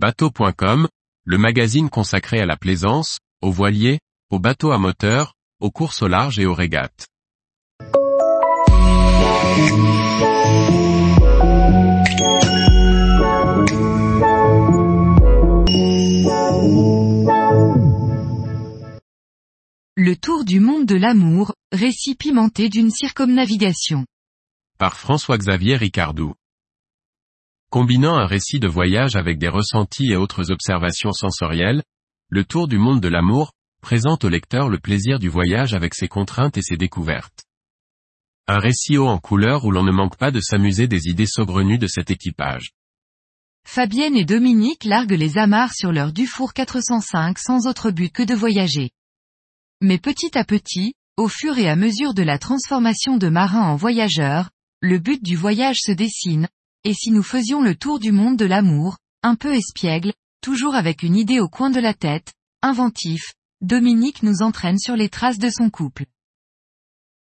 Bateau.com, le magazine consacré à la plaisance, aux voiliers, aux bateaux à moteur, aux courses au large et aux régates. Le tour du monde de l'amour, récit pimenté d'une circumnavigation. Par François-Xavier Ricardou. Combinant un récit de voyage avec des ressentis et autres observations sensorielles, le tour du monde de l'amour, présente au lecteur le plaisir du voyage avec ses contraintes et ses découvertes. Un récit haut en couleur où l'on ne manque pas de s'amuser des idées saugrenues de cet équipage. Fabienne et Dominique larguent les amarres sur leur Dufour 405 sans autre but que de voyager. Mais petit à petit, au fur et à mesure de la transformation de marins en voyageurs, le but du voyage se dessine, et si nous faisions le tour du monde de l'amour, un peu espiègle, toujours avec une idée au coin de la tête, inventif, Dominique nous entraîne sur les traces de son couple.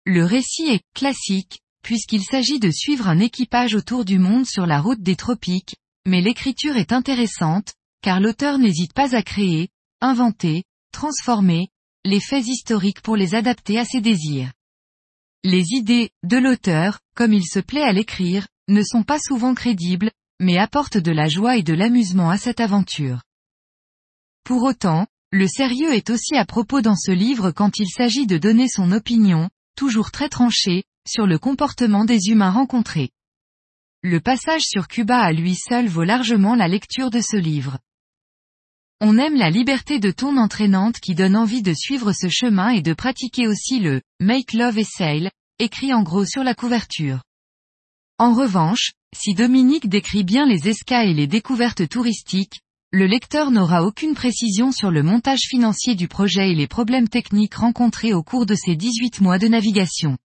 Le récit est classique, puisqu'il s'agit de suivre un équipage autour du monde sur la route des tropiques, mais l'écriture est intéressante, car l'auteur n'hésite pas à créer, inventer, transformer, les faits historiques pour les adapter à ses désirs. Les idées, de l'auteur, comme il se plaît à l'écrire, ne sont pas souvent crédibles, mais apportent de la joie et de l'amusement à cette aventure. Pour autant, le sérieux est aussi à propos dans ce livre quand il s'agit de donner son opinion, toujours très tranchée, sur le comportement des humains rencontrés. Le passage sur Cuba à lui seul vaut largement la lecture de ce livre. On aime la liberté de ton entraînante qui donne envie de suivre ce chemin et de pratiquer aussi le Make Love et Sail, écrit en gros sur la couverture. En revanche, si Dominique décrit bien les escas et les découvertes touristiques, le lecteur n'aura aucune précision sur le montage financier du projet et les problèmes techniques rencontrés au cours de ces 18 mois de navigation.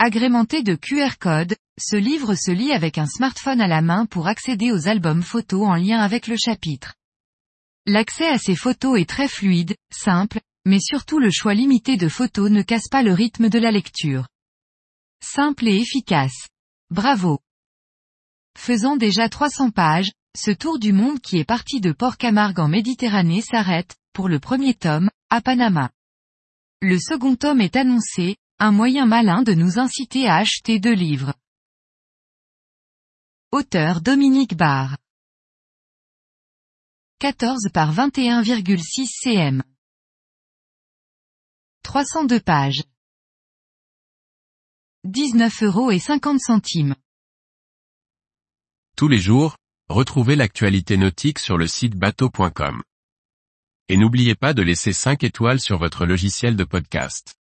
Agrémenté de QR codes, ce livre se lit avec un smartphone à la main pour accéder aux albums photos en lien avec le chapitre. L'accès à ces photos est très fluide, simple, mais surtout le choix limité de photos ne casse pas le rythme de la lecture. Simple et efficace. Bravo. Faisant déjà 300 pages, ce tour du monde qui est parti de Port Camargue en Méditerranée s'arrête, pour le premier tome, à Panama. Le second tome est annoncé, un moyen malin de nous inciter à acheter deux livres. Auteur Dominique Barr. 14 par 21,6 cm. 302 pages. 19 euros et 50 centimes. Tous les jours, retrouvez l'actualité nautique sur le site bateau.com. Et n'oubliez pas de laisser 5 étoiles sur votre logiciel de podcast.